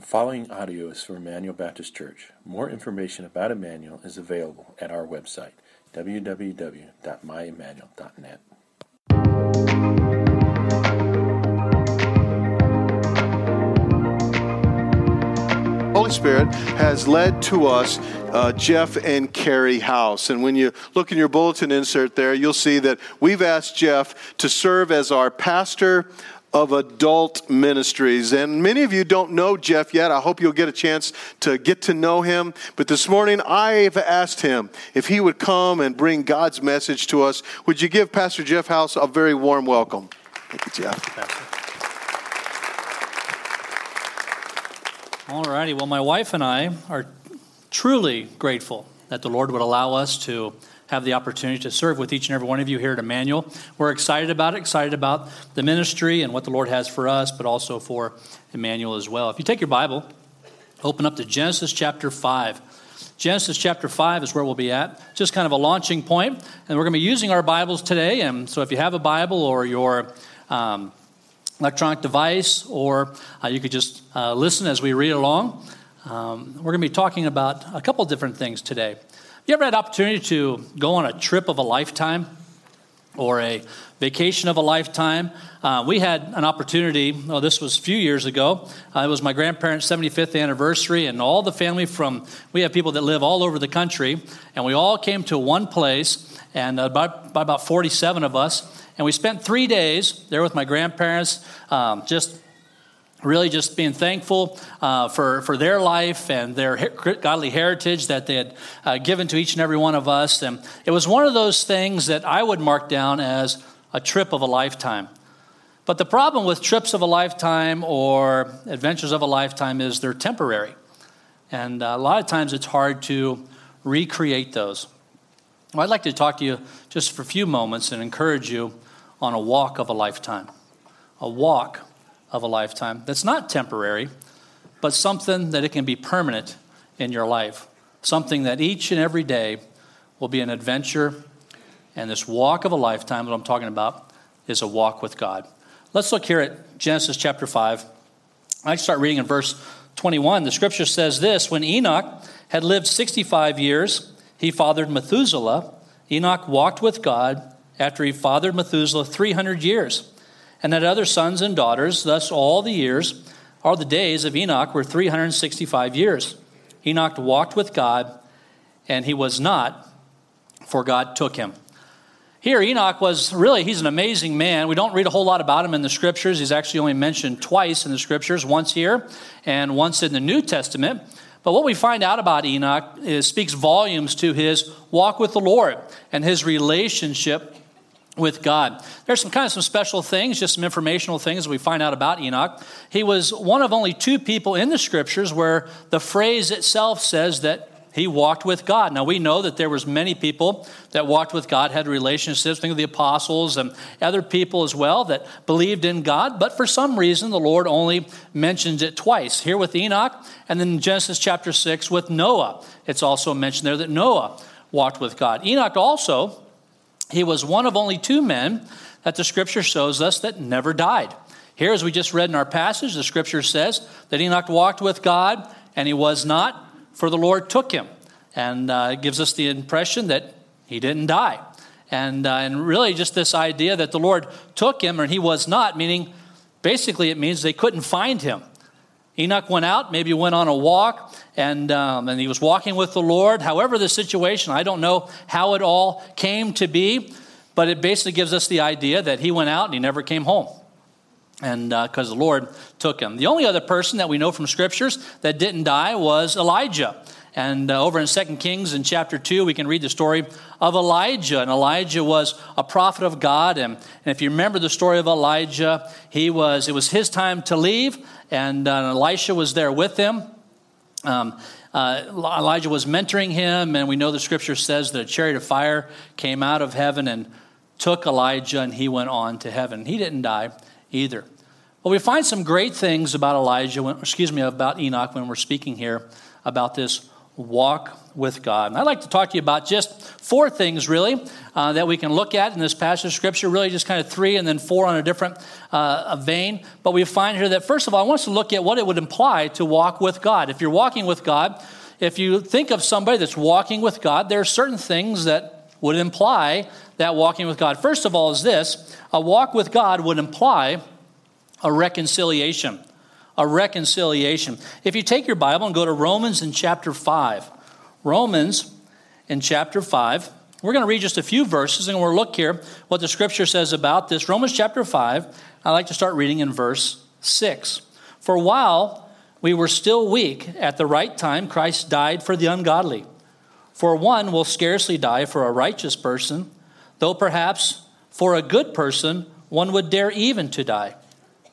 The following audio is from Emmanuel Baptist Church. More information about Emmanuel is available at our website, www.myemmanuel.net. Holy Spirit has led to us uh, Jeff and Carrie House. And when you look in your bulletin insert there, you'll see that we've asked Jeff to serve as our pastor of adult ministries. And many of you don't know Jeff yet. I hope you'll get a chance to get to know him. But this morning, I've asked him if he would come and bring God's message to us. Would you give Pastor Jeff House a very warm welcome? Thank you, Jeff. All righty. Well, my wife and I are truly grateful that the Lord would allow us to have the opportunity to serve with each and every one of you here at Emmanuel. We're excited about it, excited about the ministry and what the Lord has for us, but also for Emmanuel as well. If you take your Bible, open up to Genesis chapter 5. Genesis chapter 5 is where we'll be at, just kind of a launching point. And we're going to be using our Bibles today. And so if you have a Bible or your um, electronic device, or uh, you could just uh, listen as we read along. Um, we're going to be talking about a couple different things today. You ever had opportunity to go on a trip of a lifetime or a vacation of a lifetime? Uh, we had an opportunity, oh, this was a few years ago. Uh, it was my grandparents' 75th anniversary, and all the family from, we have people that live all over the country, and we all came to one place, and by about 47 of us, and we spent three days there with my grandparents, um, just really just being thankful uh, for, for their life and their godly heritage that they had uh, given to each and every one of us. And it was one of those things that I would mark down as a trip of a lifetime. But the problem with trips of a lifetime or adventures of a lifetime is they're temporary. And uh, a lot of times it's hard to recreate those. Well, I'd like to talk to you just for a few moments and encourage you on a walk of a lifetime. A walk of a lifetime that's not temporary, but something that it can be permanent in your life. Something that each and every day will be an adventure. And this walk of a lifetime, that I'm talking about, is a walk with God. Let's look here at Genesis chapter 5. I start reading in verse 21. The scripture says this When Enoch had lived 65 years, he fathered Methuselah. Enoch walked with God after he fathered Methuselah 300 years and had other sons and daughters. Thus, all the years, all the days of Enoch were 365 years. Enoch walked with God, and he was not, for God took him. Here, Enoch was really, he's an amazing man. We don't read a whole lot about him in the scriptures. He's actually only mentioned twice in the scriptures, once here and once in the New Testament. But what we find out about Enoch is speaks volumes to his walk with the Lord and his relationship with God. There's some kind of some special things, just some informational things we find out about Enoch. He was one of only two people in the scriptures where the phrase itself says that he walked with God. Now we know that there was many people that walked with God, had relationships. Think of the apostles and other people as well that believed in God. But for some reason, the Lord only mentions it twice. Here with Enoch, and then Genesis chapter six with Noah. It's also mentioned there that Noah walked with God. Enoch also he was one of only two men that the scripture shows us that never died. Here, as we just read in our passage, the scripture says that Enoch walked with God and he was not, for the Lord took him. And uh, it gives us the impression that he didn't die. And, uh, and really, just this idea that the Lord took him and he was not, meaning basically it means they couldn't find him. Enoch went out, maybe went on a walk, and, um, and he was walking with the Lord. However, the situation, I don't know how it all came to be, but it basically gives us the idea that he went out and he never came home. And because uh, the Lord took him. The only other person that we know from scriptures that didn't die was Elijah. And uh, over in 2 Kings in chapter 2, we can read the story of Elijah. And Elijah was a prophet of God. And, and if you remember the story of Elijah, he was, it was his time to leave, and uh, Elisha was there with him. Um, uh, Elijah was mentoring him, and we know the scripture says that a chariot of fire came out of heaven and took Elijah, and he went on to heaven. He didn't die either. Well, we find some great things about Elijah, when, excuse me, about Enoch when we're speaking here about this walk with God. And I'd like to talk to you about just four things, really, uh, that we can look at in this passage of Scripture. Really, just kind of three and then four on a different uh, vein. But we find here that, first of all, I want us to look at what it would imply to walk with God. If you're walking with God, if you think of somebody that's walking with God, there are certain things that would imply that walking with God. First of all, is this a walk with God would imply a reconciliation. A reconciliation. If you take your Bible and go to Romans in chapter 5, Romans in chapter 5, we're going to read just a few verses and we'll look here what the scripture says about this. Romans chapter 5, I like to start reading in verse 6. For while we were still weak, at the right time Christ died for the ungodly. For one will scarcely die for a righteous person, though perhaps for a good person one would dare even to die.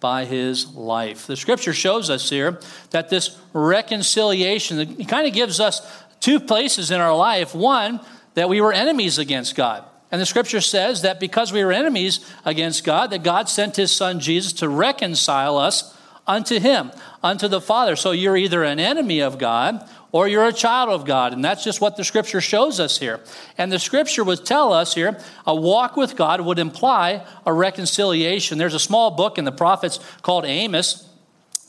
by his life. The scripture shows us here that this reconciliation kind of gives us two places in our life. One, that we were enemies against God. And the scripture says that because we were enemies against God, that God sent his son Jesus to reconcile us unto him, unto the Father. So you're either an enemy of God or you're a child of God. And that's just what the scripture shows us here. And the scripture would tell us here a walk with God would imply a reconciliation. There's a small book in the prophets called Amos.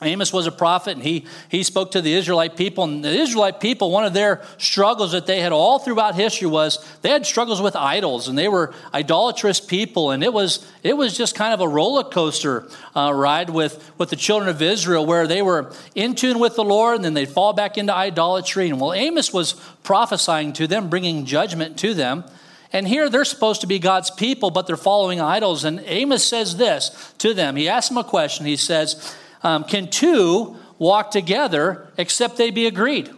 Amos was a prophet and he, he spoke to the Israelite people. And the Israelite people, one of their struggles that they had all throughout history was they had struggles with idols and they were idolatrous people. And it was, it was just kind of a roller coaster uh, ride with, with the children of Israel where they were in tune with the Lord and then they'd fall back into idolatry. And well, Amos was prophesying to them, bringing judgment to them. And here they're supposed to be God's people, but they're following idols. And Amos says this to them. He asks them a question. He says, um, Can two walk together except they be agreed?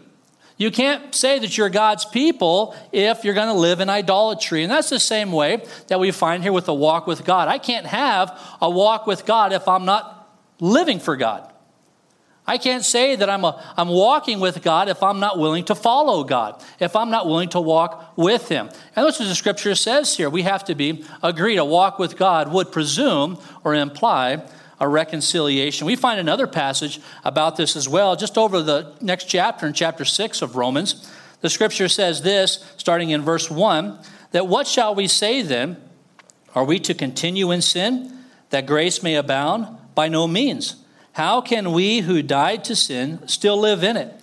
You can't say that you're God's people if you're going to live in idolatry. And that's the same way that we find here with the walk with God. I can't have a walk with God if I'm not living for God. I can't say that I'm, a, I'm walking with God if I'm not willing to follow God, if I'm not willing to walk with Him. And that's what the scripture says here. We have to be agreed. A walk with God would presume or imply a reconciliation. We find another passage about this as well, just over the next chapter, in chapter 6 of Romans. The scripture says this, starting in verse 1 that what shall we say then? Are we to continue in sin that grace may abound? By no means. How can we who died to sin still live in it?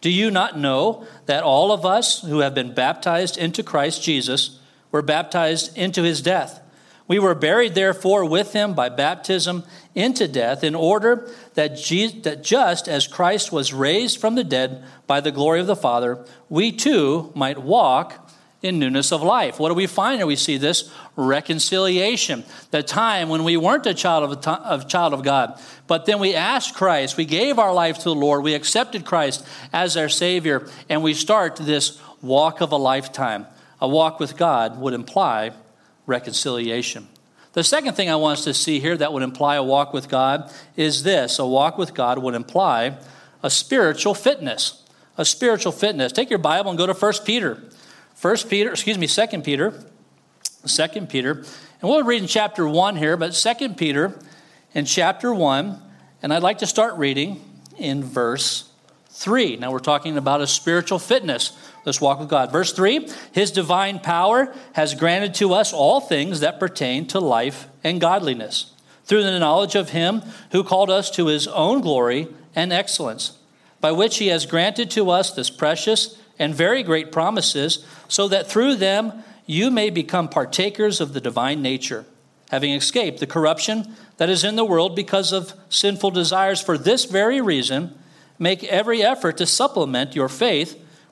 Do you not know that all of us who have been baptized into Christ Jesus were baptized into his death? We were buried, therefore, with him by baptism into death, in order that, Jesus, that just as Christ was raised from the dead by the glory of the Father, we too might walk in newness of life. What do we find here? We see this reconciliation. The time when we weren't a child of, of, child of God, but then we asked Christ, we gave our life to the Lord, we accepted Christ as our Savior, and we start this walk of a lifetime. A walk with God would imply reconciliation. The second thing I want us to see here that would imply a walk with God is this a walk with God would imply a spiritual fitness. A spiritual fitness. Take your Bible and go to 1 Peter. 1 Peter, excuse me, 2 Peter. 2 Peter. And we'll read in chapter 1 here, but 2 Peter in chapter 1, and I'd like to start reading in verse 3. Now we're talking about a spiritual fitness. Let's walk with God. Verse 3 His divine power has granted to us all things that pertain to life and godliness through the knowledge of Him who called us to His own glory and excellence, by which He has granted to us this precious and very great promises, so that through them you may become partakers of the divine nature, having escaped the corruption that is in the world because of sinful desires. For this very reason, make every effort to supplement your faith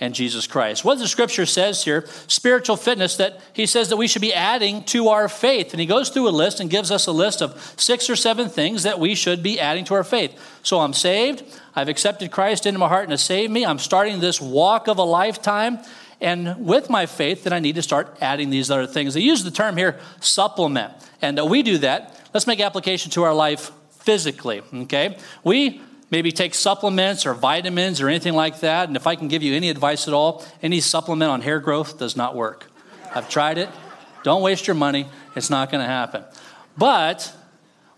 and Jesus Christ. What the scripture says here, spiritual fitness, that he says that we should be adding to our faith. And he goes through a list and gives us a list of six or seven things that we should be adding to our faith. So I'm saved. I've accepted Christ into my heart and to save me. I'm starting this walk of a lifetime. And with my faith, then I need to start adding these other things. They use the term here, supplement. And uh, we do that. Let's make application to our life physically, okay? We maybe take supplements or vitamins or anything like that. And if I can give you any advice at all, any supplement on hair growth does not work. I've tried it. Don't waste your money, it's not going to happen. But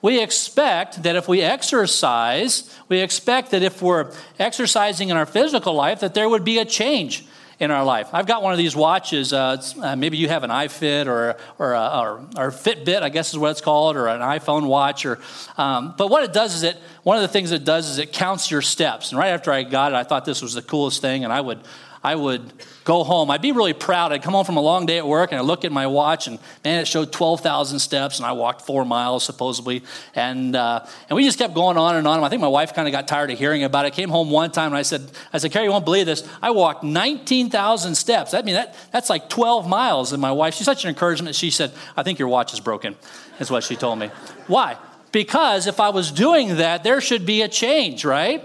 we expect that if we exercise, we expect that if we're exercising in our physical life, that there would be a change in our life. I've got one of these watches. Uh, uh, maybe you have an iFit or or, uh, or, or Fitbit, I guess is what it's called, or an iPhone watch. Or, um, but what it does is it one of the things it does is it counts your steps. And right after I got it, I thought this was the coolest thing, and I would I would go home. I'd be really proud. I'd come home from a long day at work and I'd look at my watch and man, it showed 12,000 steps and I walked four miles supposedly. And, uh, and we just kept going on and on. I think my wife kind of got tired of hearing about it. I came home one time and I said, I said, Carrie, you won't believe this. I walked 19,000 steps. I mean, that, that's like 12 miles. And my wife, she's such an encouragement. She said, I think your watch is broken, is what she told me. Why? Because if I was doing that, there should be a change, right?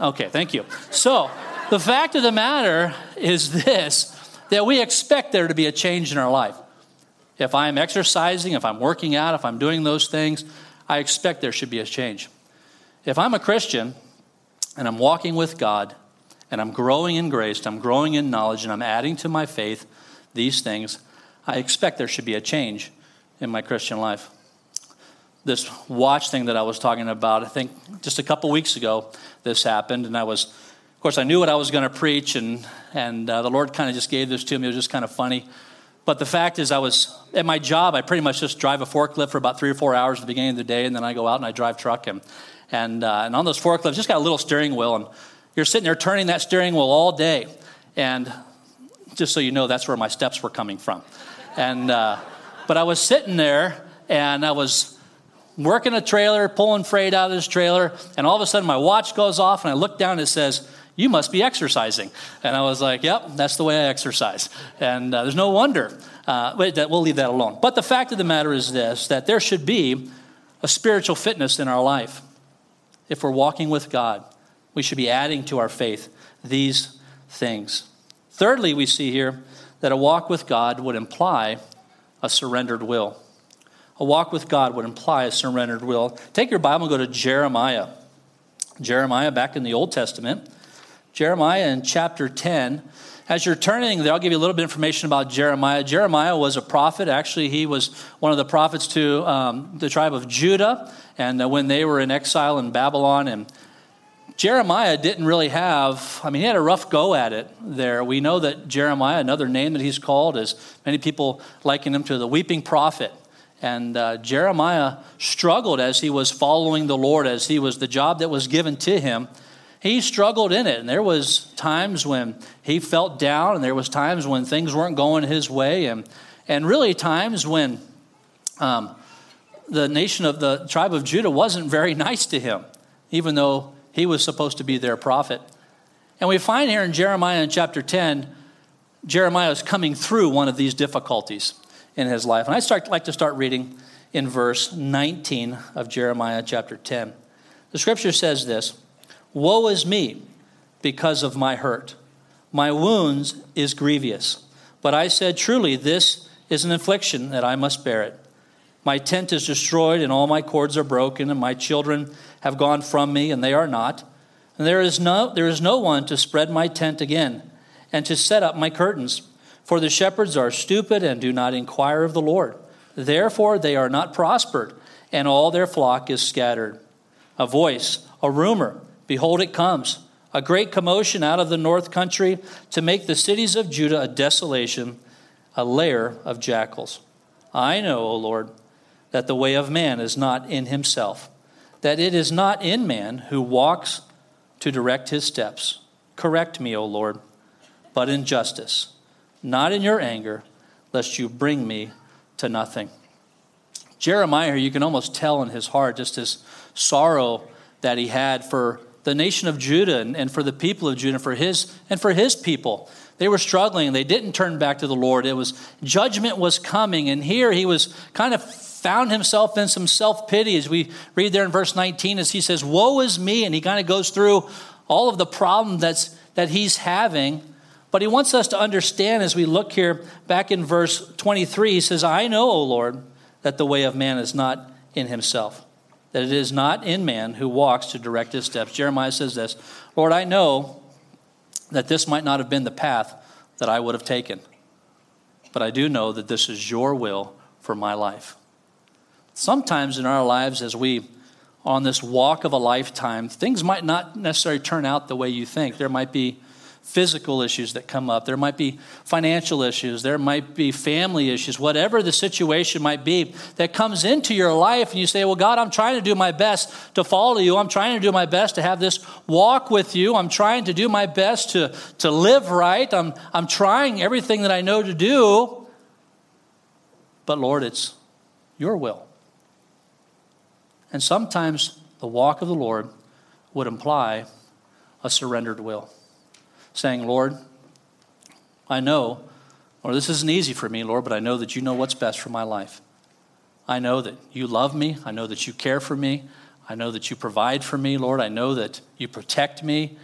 Okay, thank you. So, the fact of the matter is this that we expect there to be a change in our life. If I'm exercising, if I'm working out, if I'm doing those things, I expect there should be a change. If I'm a Christian and I'm walking with God and I'm growing in grace, I'm growing in knowledge, and I'm adding to my faith these things, I expect there should be a change in my Christian life. This watch thing that I was talking about, I think just a couple weeks ago, this happened, and I was course, I knew what I was going to preach, and, and uh, the Lord kind of just gave this to me. It was just kind of funny. But the fact is, I was at my job, I pretty much just drive a forklift for about three or four hours at the beginning of the day, and then I go out and I drive truck. And, and, uh, and on those forklifts, just got a little steering wheel, and you're sitting there turning that steering wheel all day. And just so you know, that's where my steps were coming from. And, uh, but I was sitting there, and I was working a trailer, pulling freight out of this trailer, and all of a sudden my watch goes off, and I look down and it says, you must be exercising. And I was like, Yep, that's the way I exercise. And uh, there's no wonder. Uh, we'll leave that alone. But the fact of the matter is this that there should be a spiritual fitness in our life. If we're walking with God, we should be adding to our faith these things. Thirdly, we see here that a walk with God would imply a surrendered will. A walk with God would imply a surrendered will. Take your Bible and go to Jeremiah. Jeremiah, back in the Old Testament. Jeremiah in chapter 10. As you're turning there, I'll give you a little bit of information about Jeremiah. Jeremiah was a prophet. Actually, he was one of the prophets to um, the tribe of Judah, and uh, when they were in exile in Babylon. And Jeremiah didn't really have, I mean, he had a rough go at it there. We know that Jeremiah, another name that he's called, is many people liken him to the weeping prophet. And uh, Jeremiah struggled as he was following the Lord, as he was the job that was given to him he struggled in it. And there was times when he felt down and there was times when things weren't going his way. And, and really times when um, the nation of the tribe of judah wasn't very nice to him even though he was supposed to be their prophet. And we find here in jeremiah in chapter 10 jeremiah is coming through one of these difficulties in his life. And i start, like to start reading in verse 19 of jeremiah chapter 10 the scripture says this Woe is me because of my hurt. My wounds is grievous. But I said, Truly, this is an affliction that I must bear it. My tent is destroyed, and all my cords are broken, and my children have gone from me, and they are not. And there is no, there is no one to spread my tent again, and to set up my curtains. For the shepherds are stupid and do not inquire of the Lord. Therefore they are not prospered, and all their flock is scattered. A voice, a rumor, Behold, it comes, a great commotion out of the north country to make the cities of Judah a desolation, a lair of jackals. I know, O Lord, that the way of man is not in himself, that it is not in man who walks to direct his steps. Correct me, O Lord, but in justice, not in your anger, lest you bring me to nothing. Jeremiah, you can almost tell in his heart just his sorrow that he had for the nation of Judah and, and for the people of Judah, for his and for his people. They were struggling. They didn't turn back to the Lord. It was judgment was coming, and here he was kind of found himself in some self pity as we read there in verse 19 as he says, "Woe is me," and he kind of goes through all of the problem that's that he's having. But he wants us to understand as we look here back in verse 23, he says, I know, O Lord, that the way of man is not in himself, that it is not in man who walks to direct his steps. Jeremiah says this Lord, I know that this might not have been the path that I would have taken, but I do know that this is your will for my life. Sometimes in our lives, as we on this walk of a lifetime, things might not necessarily turn out the way you think. There might be physical issues that come up, there might be financial issues, there might be family issues, whatever the situation might be that comes into your life, and you say, Well, God, I'm trying to do my best to follow you. I'm trying to do my best to have this walk with you. I'm trying to do my best to, to live right. I'm, I'm trying everything that I know to do. But Lord, it's your will. And sometimes the walk of the Lord would imply a surrendered will saying, Lord, I know, or this isn't easy for me, Lord, but I know that you know what's best for my life. I know that you love me. I know that you care for me. I know that you provide for me, Lord. I know that you protect me.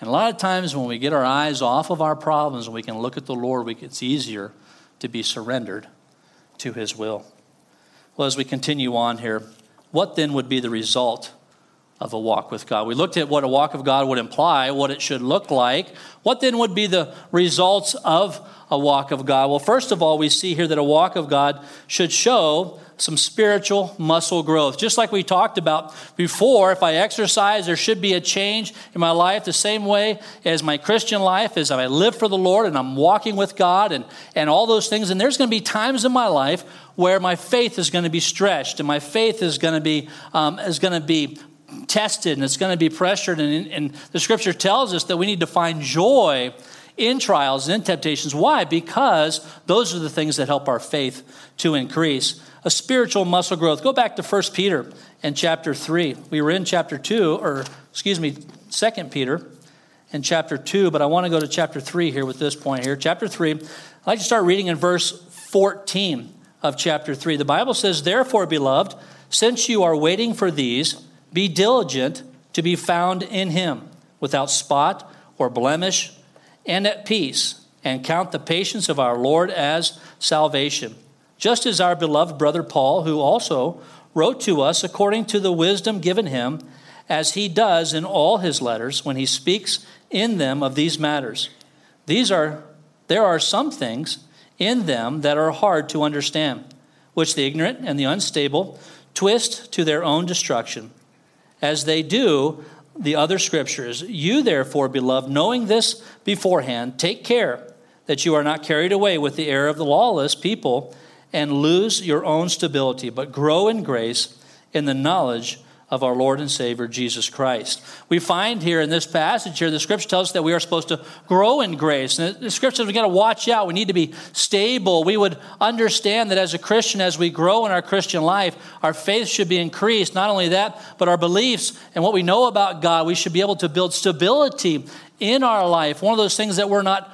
And a lot of times when we get our eyes off of our problems and we can look at the Lord, it's easier to be surrendered to his will. Well, as we continue on here, what then would be the result of a walk with God. We looked at what a walk of God would imply, what it should look like. What then would be the results of a walk of God? Well, first of all, we see here that a walk of God should show some spiritual muscle growth. Just like we talked about before, if I exercise, there should be a change in my life the same way as my Christian life, as I live for the Lord and I'm walking with God and, and all those things. And there's going to be times in my life where my faith is going to be stretched and my faith is going to be, um, is going to be tested and it's going to be pressured. And, and the scripture tells us that we need to find joy in trials and in temptations. Why? Because those are the things that help our faith to increase. A spiritual muscle growth. Go back to 1 Peter and chapter 3. We were in chapter 2, or excuse me, 2 Peter and chapter 2, but I want to go to chapter 3 here with this point here. Chapter 3, I'd like to start reading in verse 14 of chapter 3. The Bible says, Therefore, beloved, since you are waiting for these, be diligent to be found in him, without spot or blemish, and at peace, and count the patience of our Lord as salvation. Just as our beloved brother Paul, who also wrote to us according to the wisdom given him, as he does in all his letters when he speaks in them of these matters. These are there are some things in them that are hard to understand, which the ignorant and the unstable twist to their own destruction as they do the other scriptures. You, therefore, beloved, knowing this beforehand, take care that you are not carried away with the error of the lawless people and lose your own stability, but grow in grace in the knowledge of our Lord and Savior Jesus Christ. We find here in this passage here, the scripture tells us that we are supposed to grow in grace. And the scripture says we got to watch out. We need to be stable. We would understand that as a Christian, as we grow in our Christian life, our faith should be increased. Not only that, but our beliefs and what we know about God, we should be able to build stability in our life. One of those things that we're not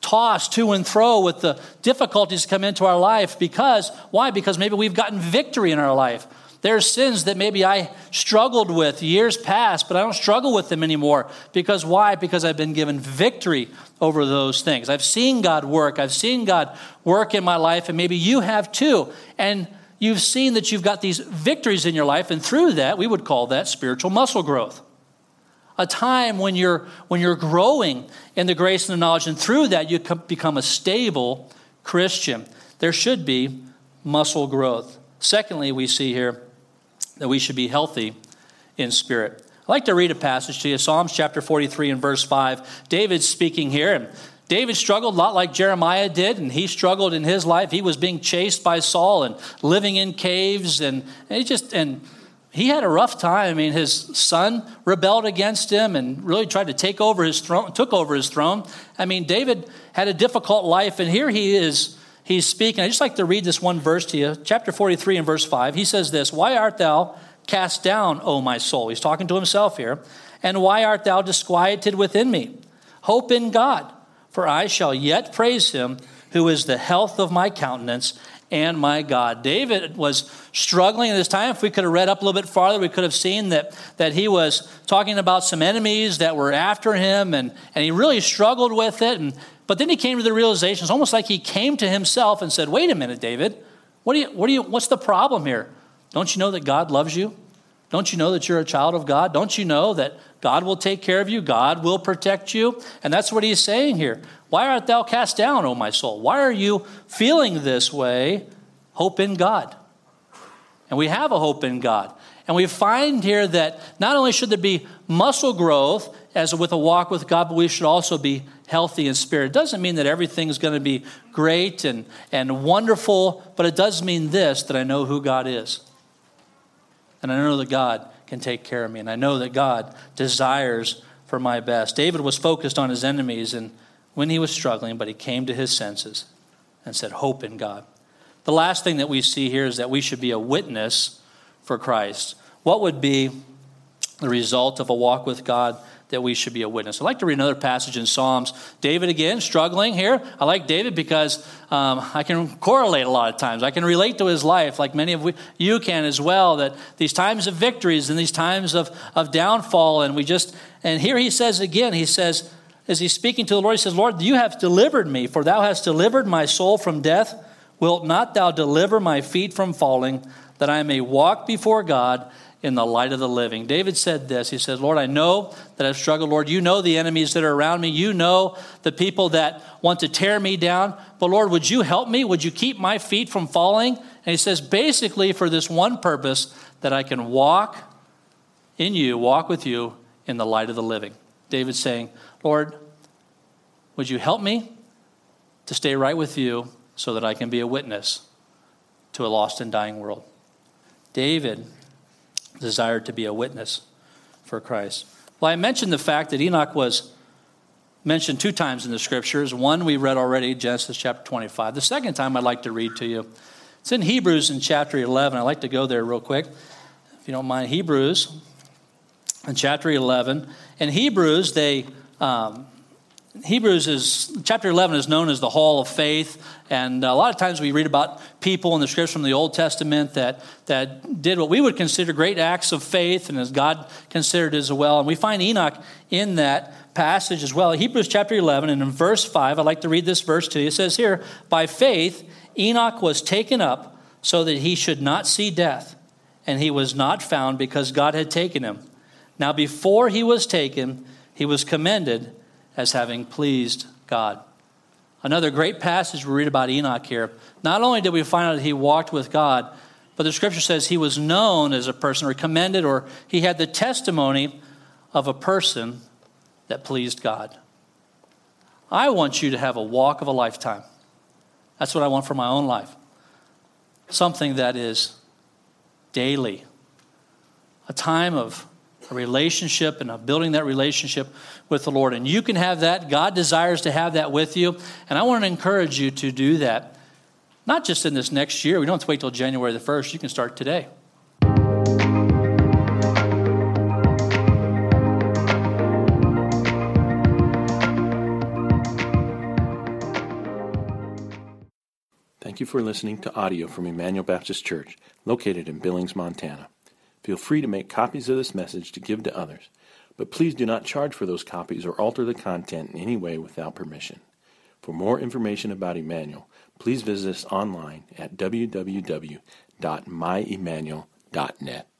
tossed to and fro with the difficulties that come into our life because why because maybe we've gotten victory in our life there are sins that maybe I struggled with years past, but I don't struggle with them anymore. Because why? Because I've been given victory over those things. I've seen God work. I've seen God work in my life, and maybe you have too. And you've seen that you've got these victories in your life, and through that, we would call that spiritual muscle growth. A time when you're, when you're growing in the grace and the knowledge, and through that, you become a stable Christian. There should be muscle growth. Secondly, we see here that we should be healthy in spirit. I'd like to read a passage to you Psalms chapter 43 and verse 5. David's speaking here, and David struggled a lot like Jeremiah did, and he struggled in his life. He was being chased by Saul and living in caves, and, and he just and he had a rough time. I mean, his son rebelled against him and really tried to take over his throne, took over his throne. I mean, David had a difficult life, and here he is he's speaking. I just like to read this one verse to you. Chapter 43 and verse 5. He says this Why art thou cast down, O my soul? He's talking to himself here. And why art thou disquieted within me? Hope in God, for I shall yet praise him who is the health of my countenance and my God. David was struggling at this time. If we could have read up a little bit farther, we could have seen that, that he was talking about some enemies that were after him, and, and he really struggled with it. And, but then he came to the realization, it's almost like he came to himself and said, Wait a minute, David, what do you, what do you, what's the problem here? Don't you know that God loves you? Don't you know that you're a child of God? Don't you know that God will take care of you? God will protect you? And that's what he's saying here. Why art thou cast down, O my soul? Why are you feeling this way? Hope in God. And we have a hope in God. And we find here that not only should there be muscle growth as with a walk with God, but we should also be healthy in spirit. It doesn't mean that everything is going to be great and, and wonderful, but it does mean this that I know who God is. And I know that God can take care of me. And I know that God desires for my best. David was focused on his enemies and when he was struggling, but he came to his senses and said, Hope in God. The last thing that we see here is that we should be a witness for Christ. What would be the result of a walk with God that we should be a witness. I'd like to read another passage in Psalms. David again, struggling here. I like David because um, I can correlate a lot of times. I can relate to his life, like many of we, you can as well, that these times of victories and these times of, of downfall, and we just, and here he says again, he says, as he's speaking to the Lord, he says, Lord, you have delivered me, for thou hast delivered my soul from death. Wilt not thou deliver my feet from falling, that I may walk before God in the light of the living. David said this. He said, Lord, I know that I've struggled. Lord, you know the enemies that are around me. You know the people that want to tear me down. But Lord, would you help me? Would you keep my feet from falling? And he says, basically, for this one purpose, that I can walk in you, walk with you in the light of the living. David saying, Lord, would you help me to stay right with you so that I can be a witness to a lost and dying world? David desired to be a witness for Christ. Well, I mentioned the fact that Enoch was mentioned two times in the scriptures. One we read already, Genesis chapter 25. The second time I'd like to read to you. It's in Hebrews in chapter 11. I'd like to go there real quick, if you don't mind. Hebrews in chapter 11. In Hebrews, they. Um, Hebrews is chapter 11 is known as the Hall of Faith, and a lot of times we read about people in the scriptures from the Old Testament that that did what we would consider great acts of faith, and as God considered as well. And we find Enoch in that passage as well. Hebrews chapter 11, and in verse 5, I'd like to read this verse to you. It says here, "By faith Enoch was taken up so that he should not see death, and he was not found because God had taken him. Now before he was taken, he was commended." As having pleased God. Another great passage we read about Enoch here. Not only did we find out that he walked with God, but the scripture says he was known as a person or commended, or he had the testimony of a person that pleased God. I want you to have a walk of a lifetime. That's what I want for my own life. Something that is daily, a time of a relationship and of building that relationship with the Lord. And you can have that. God desires to have that with you. And I want to encourage you to do that, not just in this next year. We don't have to wait till January the 1st. You can start today. Thank you for listening to audio from Emmanuel Baptist Church, located in Billings, Montana. Feel free to make copies of this message to give to others, but please do not charge for those copies or alter the content in any way without permission. For more information about Emmanuel, please visit us online at www.myemmanuel.net.